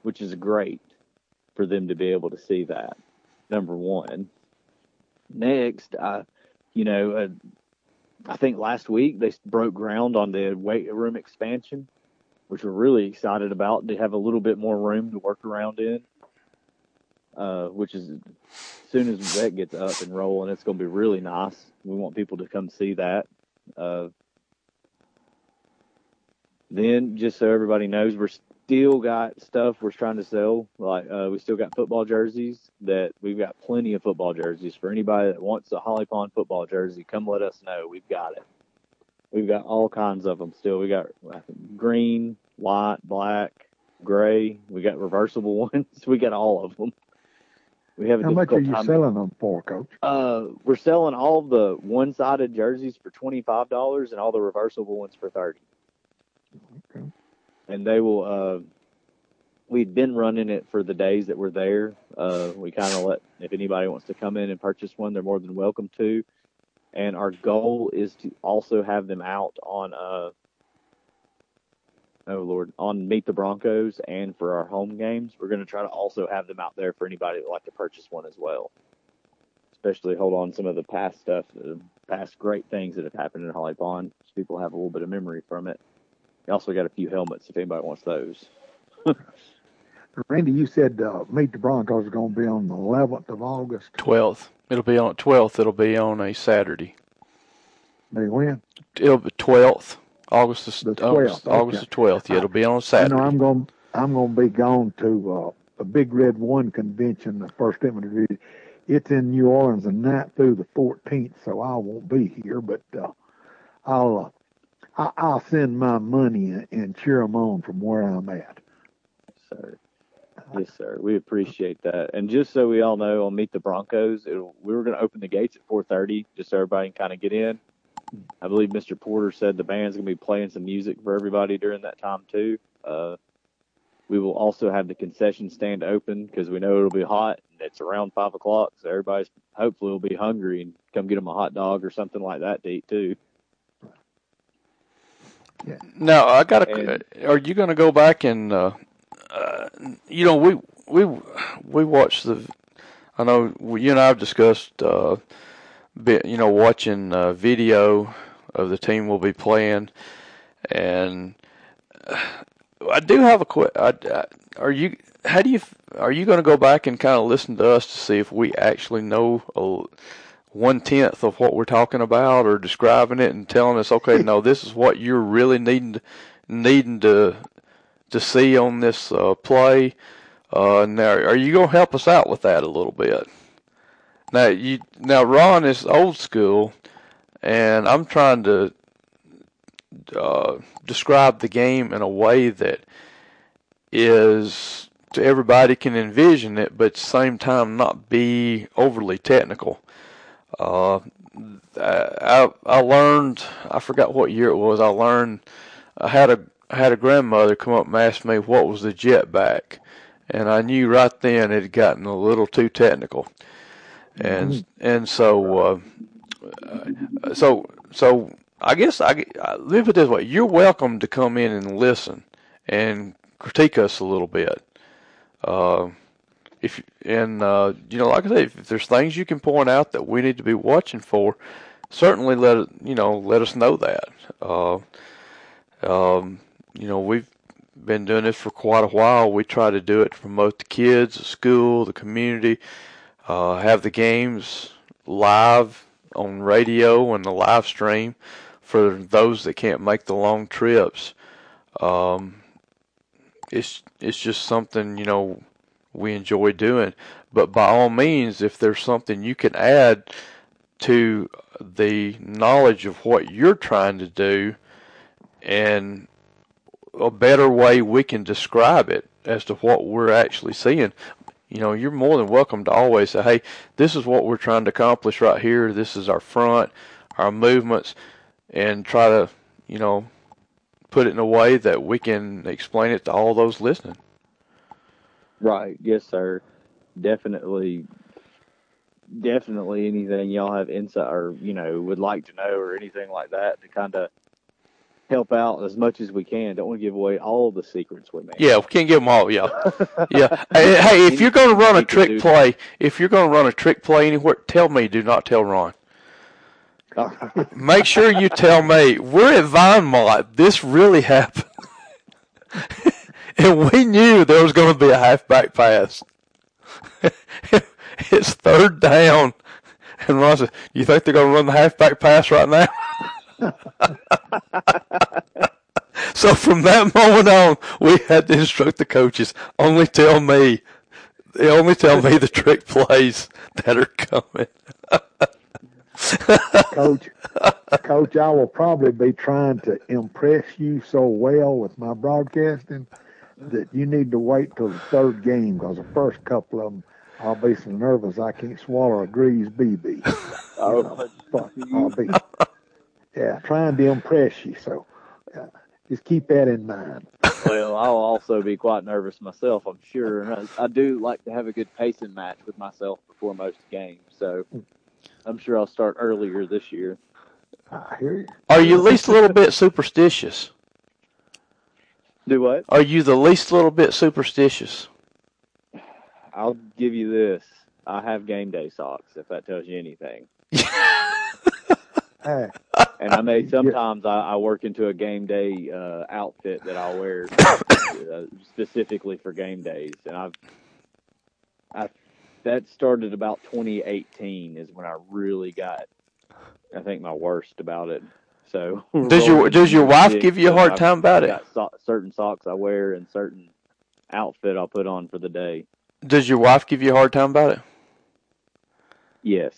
which is great for them to be able to see that. Number one. Next, I, you know, uh, I think last week they broke ground on the weight room expansion which we're really excited about to have a little bit more room to work around in. Uh, which is as soon as that gets up and rolling, it's going to be really nice. We want people to come see that. Uh, then, just so everybody knows, we're still got stuff we're trying to sell. Like uh, we still got football jerseys that we've got plenty of football jerseys for anybody that wants a Holly Pond football jersey. Come let us know. We've got it. We've got all kinds of them still. We got green, white, black, gray. We got reversible ones. We got all of them. We have. How much are you selling them for, Coach? Uh, we're selling all the one-sided jerseys for twenty-five dollars, and all the reversible ones for thirty. Okay. And they will. Uh, we've been running it for the days that we're there. Uh, we kind of let if anybody wants to come in and purchase one, they're more than welcome to and our goal is to also have them out on uh oh lord on meet the broncos and for our home games. We're going to try to also have them out there for anybody that would like to purchase one as well. Especially hold on some of the past stuff the past great things that have happened in holly pond. So people have a little bit of memory from it. We also got a few helmets if anybody wants those. Randy you said uh, meet the broncos is going to be on the 11th of august. 12th It'll be on twelfth. It'll be on a Saturday. Maybe when? It'll be twelfth, August the, the 12th. August, the twelfth. Yeah, it'll be on a Saturday. You know, I'm going. I'm going to be gone to uh, a Big Red One convention, the first time It's in New Orleans, the 9th through the 14th, so I won't be here. But uh, I'll uh, I, will send my money and, and cheer them on from where I'm at. So Yes, sir. We appreciate that. And just so we all know, on Meet the Broncos, we were going to open the gates at 4:30, just so everybody can kind of get in. I believe Mr. Porter said the band's going to be playing some music for everybody during that time too. Uh, we will also have the concession stand open because we know it'll be hot. And it's around five o'clock, so everybody's hopefully will be hungry and come get them a hot dog or something like that to eat too. Yeah. Now I got to. Are you going to go back and uh, uh, you know, we we we watched the. I know you and I have discussed, uh, bit, you know, watching uh, video of the team we'll be playing, and I do have a question. Are you? How do you? Are you going to go back and kind of listen to us to see if we actually know a, one tenth of what we're talking about or describing it and telling us, okay, no, this is what you're really needing to, needing to to see on this uh, play. Uh, now, are you going to help us out with that a little bit? Now, you now Ron is old school, and I'm trying to uh, describe the game in a way that is to everybody can envision it, but at the same time not be overly technical. Uh, I I learned I forgot what year it was. I learned I had a I had a grandmother come up and ask me what was the jetback, and I knew right then it had gotten a little too technical, and mm-hmm. and so uh, so so I guess I let me put it this way: you're welcome to come in and listen and critique us a little bit. Uh, if and uh, you know, like I if, if there's things you can point out that we need to be watching for, certainly let you know let us know that. Uh, um, you know, we've been doing this for quite a while. We try to do it to promote the kids, the school, the community, uh, have the games live on radio and the live stream for those that can't make the long trips. Um, it's it's just something you know we enjoy doing. But by all means, if there's something you can add to the knowledge of what you're trying to do, and a better way we can describe it as to what we're actually seeing. You know, you're more than welcome to always say, "Hey, this is what we're trying to accomplish right here. This is our front, our movements." and try to, you know, put it in a way that we can explain it to all those listening. Right. Yes, sir. Definitely. Definitely anything y'all have insight or, you know, would like to know or anything like that to kind of help out as much as we can. Don't want to give away all the secrets with me. Yeah, we can't give them all. Yeah, yeah. Hey, hey, if you're going to run a trick play, if you're going to run a trick play anywhere, tell me. Do not tell Ron. Make sure you tell me. We're at Vinemont. This really happened. and we knew there was going to be a halfback pass. it's third down. And Ron said, You think they're going to run the halfback pass right now? So from that moment on, we had to instruct the coaches only tell me, they only tell me the trick plays that are coming. Coach, Coach, I will probably be trying to impress you so well with my broadcasting that you need to wait till the third game because the first couple of them, I'll be so nervous I can't swallow a grease BB. oh, I'll be, yeah, trying to impress you. So uh, just keep that in mind. Well, I'll also be quite nervous myself, I'm sure. I, I do like to have a good pacing match with myself before most games. So I'm sure I'll start earlier this year. I hear you. Are you at least a little bit superstitious? Do what? Are you the least little bit superstitious? I'll give you this. I have game day socks, if that tells you anything. hey. And I may sometimes I, I work into a game day uh, outfit that I'll wear uh, specifically for game days, and I've I that started about 2018 is when I really got, I think, my worst about it. So does your does your wife give you a hard time about it? So, certain socks I wear and certain outfit I'll put on for the day. Does your wife give you a hard time about it? Yes.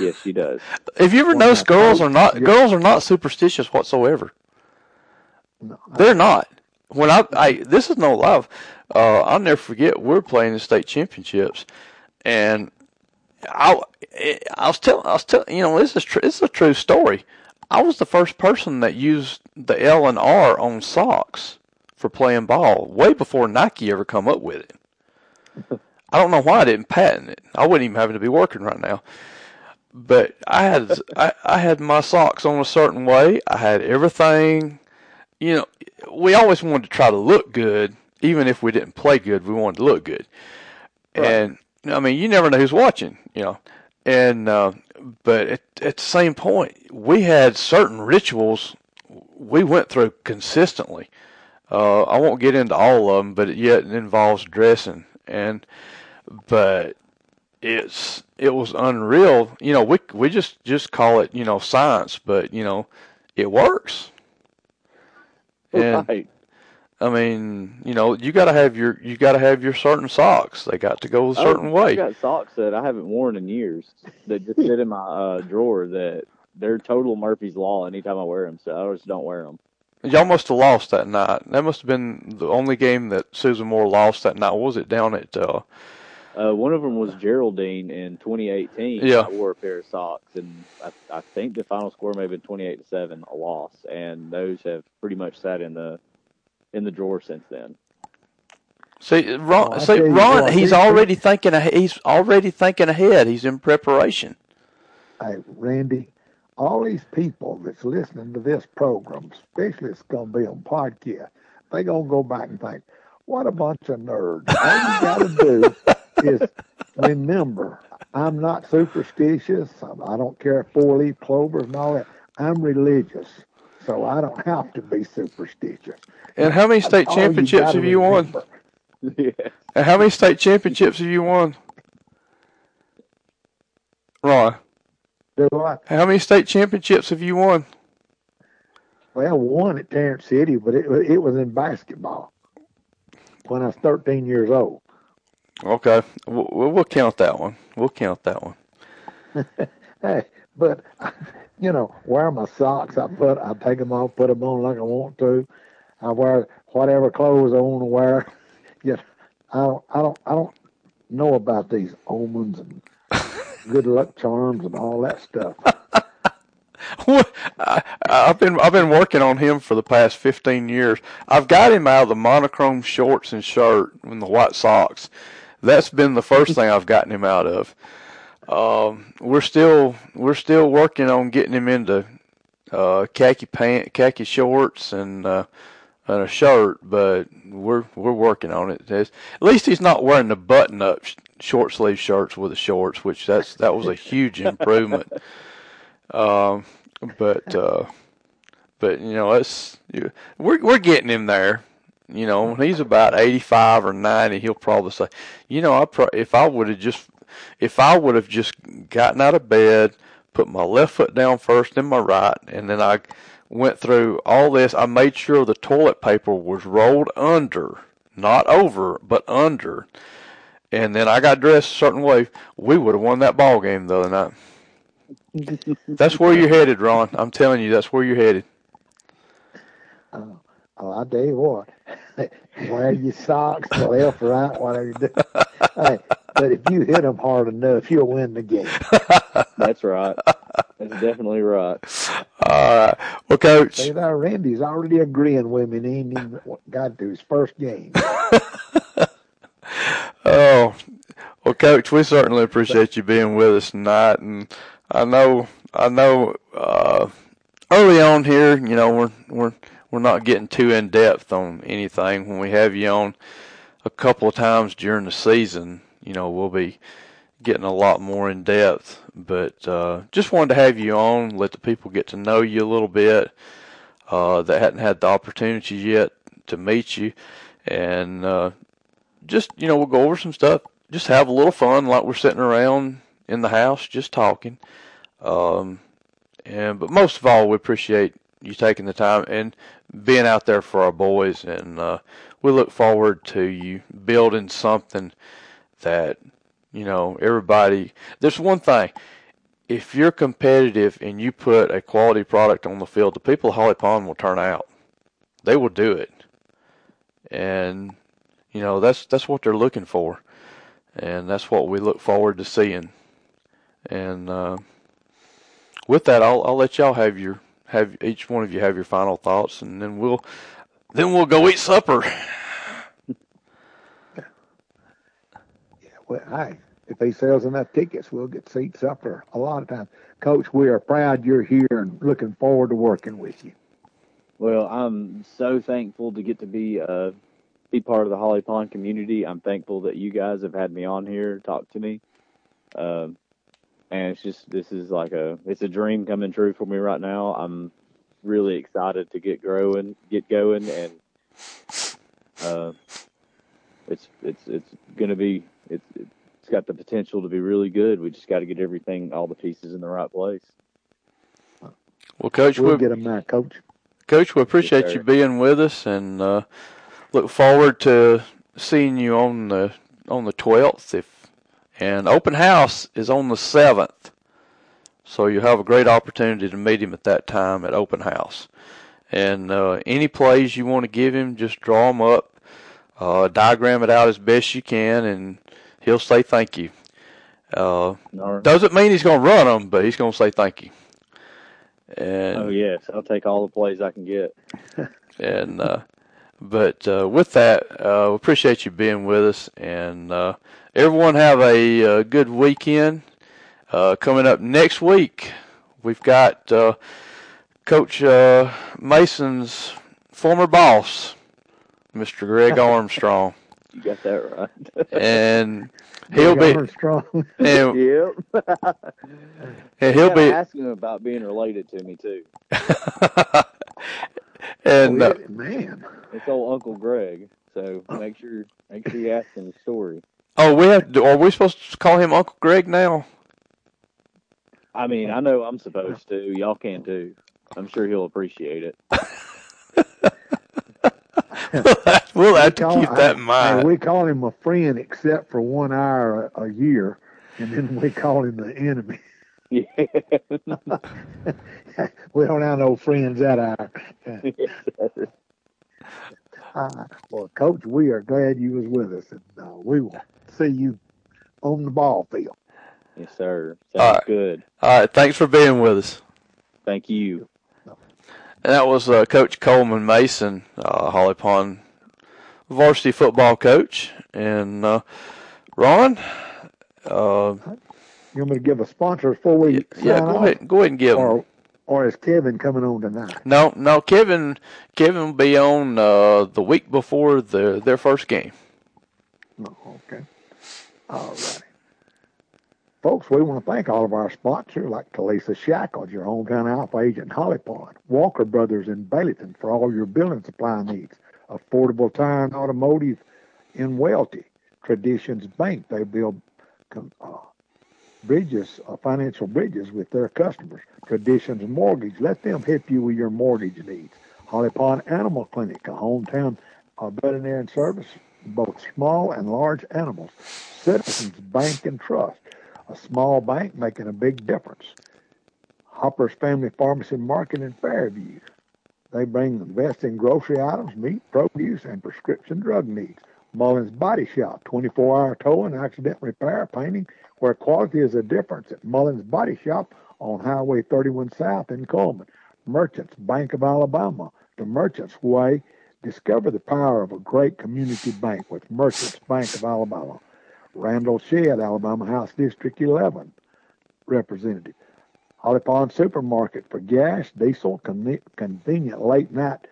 Yes, she does. Have you ever noticed girls are not girls are not superstitious whatsoever? No, They're not. When I, I this is no love uh, I'll never forget we're playing the state championships, and I, I was telling, I was telling, you know, this is tr- this is a true story. I was the first person that used the L and R on socks for playing ball, way before Nike ever come up with it. I don't know why I didn't patent it. I wouldn't even having to be working right now. But I had I, I had my socks on a certain way. I had everything. You know, we always wanted to try to look good even if we didn't play good, we wanted to look good. Right. And I mean, you never know who's watching, you know. And uh, but at, at the same point, we had certain rituals we went through consistently. Uh, I won't get into all of them, but it yet it involves dressing and but it's it was unreal. You know, we we just just call it you know science, but you know it works. And right. I mean, you know, you got to have your you got to have your certain socks. They got to go a certain I, way. I got socks that I haven't worn in years that just sit in my uh, drawer that they're total Murphy's Law anytime I wear them, so I just don't wear them. Y'all must have lost that night. That must have been the only game that Susan Moore lost that night. Was it down at? Uh, uh, one of them was Geraldine in 2018. Yeah. I wore a pair of socks, and I, I think the final score may have been 28 to seven, a loss. And those have pretty much sat in the in the drawer since then. see, Ron. Well, I see, Ron. what, he's these- already thinking. He's already thinking ahead. He's in preparation. Hey, Randy, all these people that's listening to this program, especially it's going to be on podcast, they going to go back and think, what a bunch of nerds. All you got to do is remember, I'm not superstitious. I'm- don't care four leaf clovers and all that. I'm religious, so I don't have to be superstitious. And how many state All you championships gotta have you won? yeah. And how many state championships have you won? Ron, Do I? how many state championships have you won? Well, one at Tarrant City, but it, it was in basketball when I was 13 years old. Okay, we'll, we'll count that one. We'll count that one. Hey, but you know, wear my socks. I put, I take them off, put them on like I want to. I wear whatever clothes I want to wear. Yet I don't, I don't, I don't know about these omens and good luck charms and all that stuff. I, I've been I've been working on him for the past fifteen years. I've got him out of the monochrome shorts and shirt and the white socks. That's been the first thing I've gotten him out of. Um, we're still we're still working on getting him into uh, khaki pant, khaki shorts, and uh, and a shirt, but we're we're working on it. There's- at least he's not wearing the button up sh- short sleeve shirts with the shorts, which that's that was a huge improvement. Um, but uh, but you know, it's we're we're getting him there. You know, when he's about eighty-five or ninety, he'll probably say, "You know, I pro- if I would have just if I would have just gotten out of bed, put my left foot down first, then my right, and then I went through all this. I made sure the toilet paper was rolled under, not over, but under." And then I got dressed a certain way. We would have won that ball game the other night. That's where you're headed, Ron. I'm telling you, that's where you're headed. Oh, I tell you what, wear your socks left, right, whatever you do. hey, but if you hit them hard enough, you'll win the game. That's right. That's definitely right. All right. Well, Coach, See there, Randy's already agreeing with me. And he ain't even got to his first game. oh, well, Coach, we certainly appreciate you being with us tonight. And I know, I know, uh, early on here, you know, we're, we're, we're not getting too in depth on anything. When we have you on a couple of times during the season, you know, we'll be getting a lot more in depth. But uh, just wanted to have you on, let the people get to know you a little bit uh, that hadn't had the opportunity yet to meet you, and uh, just you know we'll go over some stuff, just have a little fun like we're sitting around in the house just talking. Um, and but most of all, we appreciate you taking the time and being out there for our boys, and uh, we look forward to you building something that you know everybody. There's one thing. If you're competitive and you put a quality product on the field, the people of Holly Pond will turn out. They will do it. And you know, that's that's what they're looking for. And that's what we look forward to seeing. And uh, with that I'll I'll let y'all have your have each one of you have your final thoughts and then we'll then we'll go eat supper. Yeah, well, hey, if he sells enough tickets, we'll get seats up there a lot of times. Coach, we are proud you're here and looking forward to working with you. Well, I'm so thankful to get to be uh, be part of the Holly Pond community. I'm thankful that you guys have had me on here, talk to me, um, and it's just this is like a it's a dream coming true for me right now. I'm really excited to get growing, get going, and Uh, it's it's it's going to be it's it's got the potential to be really good. We just got to get everything, all the pieces in the right place. Well, Coach, We'll we get them now, Coach. Coach, we appreciate sir. you being with us, and uh, look forward to seeing you on the on the twelfth. If and open house is on the seventh, so you'll have a great opportunity to meet him at that time at open house. And uh, any plays you want to give him, just draw them up, uh, diagram it out as best you can, and he'll say thank you. Uh, right. doesn't mean he's going to run them, but he's going to say thank you. And Oh yes, I'll take all the plays I can get. and uh, but uh, with that, uh, we appreciate you being with us, and uh, everyone have a, uh good weekend. Uh, coming up next week, we've got uh, Coach uh, Mason's former boss, Mr. Greg Armstrong, You got that right. and he'll Big be Armstrong. and, yep. and he'll be asking about being related to me too. and uh, man, It's old Uncle Greg. So make sure make sure you ask him the story. Oh, we have. Are we supposed to call him Uncle Greg now? I mean, I know I'm supposed to. Y'all can too. I'm sure he'll appreciate it. we'll have We to call- keep that in hey, mind. we call him a friend except for one hour a, a year, and then we call him the enemy. Yeah. we don't have no friends that hour. yes, Uh, well, Coach, we are glad you was with us, and uh, we will see you on the ball field. Yes, sir. Sounds All right. good. All right, thanks for being with us. Thank you. And that was uh, Coach Coleman Mason, uh, Holly Pond varsity football coach. And uh, Ron, uh, You want me to give a sponsor before we yeah, sign yeah, go off? ahead, go ahead and give. Or, or is Kevin coming on tonight? No, no, Kevin, Kevin will be on uh, the week before the their first game. No, okay. All right. Folks, we want to thank all of our sponsors like Talisa Shackles, your hometown Alfa agent in Holly Pond, Walker Brothers in Baileyton for all your building supply needs, Affordable Tire and Automotive in Welti, Traditions Bank, they build uh, bridges, uh, financial bridges with their customers, Traditions Mortgage, let them help you with your mortgage needs, Holly Pond Animal Clinic, a hometown uh, veterinarian service, both small and large animals, Citizens Bank and Trust, a small bank making a big difference. Hopper's Family Pharmacy Market in Fairview. They bring the best in grocery items, meat, produce, and prescription drug needs. Mullins Body Shop, 24-hour towing, accident repair, painting, where quality is a difference at Mullins Body Shop on Highway 31 South in Cullman. Merchants, Bank of Alabama, the Merchants Way. Discover the power of a great community bank with Merchants Bank of Alabama. Randall Shedd, Alabama House District 11 representative. Holly Pond Supermarket for gas, diesel, con- convenient late night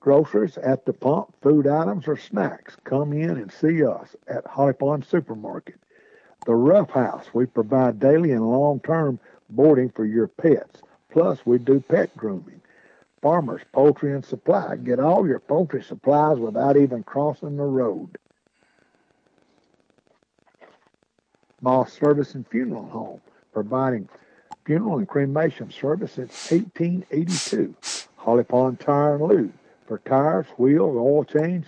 groceries at the pump, food items, or snacks. Come in and see us at Holly Pond Supermarket. The Rough House, we provide daily and long term boarding for your pets. Plus, we do pet grooming. Farmers, Poultry, and Supply. Get all your poultry supplies without even crossing the road. Moss Service and Funeral Home, providing funeral and cremation service since 1882. Holly Pond Tire and Lube for tires, wheels, oil change.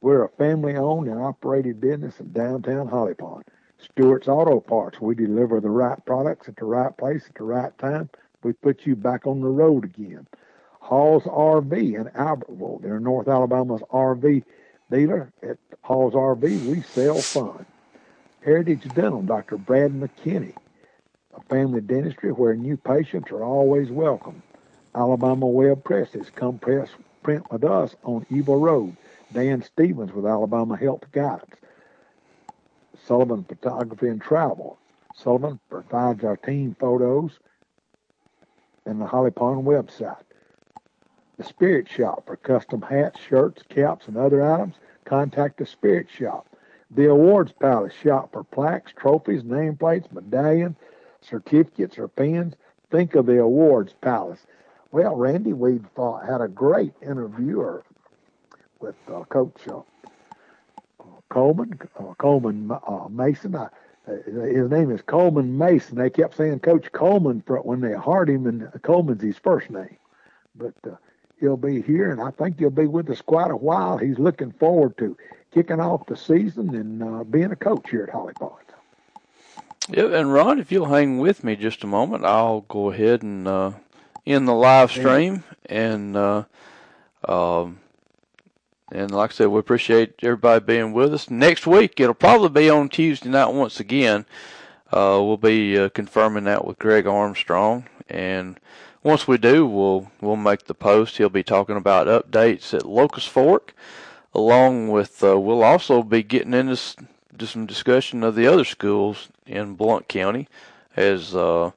We're a family owned and operated business in downtown Holly Pond. Stewart's Auto Parts. We deliver the right products at the right place at the right time. We put you back on the road again. Hall's RV in Albertville. They're North Alabama's RV dealer. At Hall's RV, we sell fun. Heritage Dental, Dr. Brad McKinney, a family dentistry where new patients are always welcome. Alabama Web Presses, come press print with us on Evil Road. Dan Stevens with Alabama Health Guidance. Sullivan Photography and Travel. Sullivan provides our team photos and the Holly Pond website. The Spirit Shop for custom hats, shirts, caps, and other items. Contact the Spirit Shop. The Awards Palace Shop for plaques, trophies, nameplates, medallions, certificates, or pins. Think of the Awards Palace. Well, Randy, uh, had a great interview with uh, Coach uh, Coleman, uh, Coleman uh, Mason. Uh, his name is Coleman Mason. They kept saying Coach Coleman when they hired him, and Coleman's his first name. But he'll be here, and I think he'll be with us quite a while. He's looking forward to kicking off the season and uh, being a coach here at Holly Pond. Yeah, and Ron, if you'll hang with me just a moment, I'll go ahead and uh, end the live stream and uh, um, and like I said, we appreciate everybody being with us. Next week, it'll probably be on Tuesday night once again. Uh, we'll be uh, confirming that with Greg Armstrong, and once we do, we'll we'll make the post. He'll be talking about updates at Locust Fork, along with uh, we'll also be getting into some discussion of the other schools in Blount County, as uh,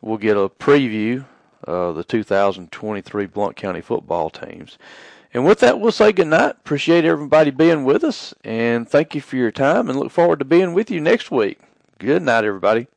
we'll get a preview of the 2023 Blount County football teams. And with that, we'll say goodnight. Appreciate everybody being with us, and thank you for your time, and look forward to being with you next week. Good night, everybody.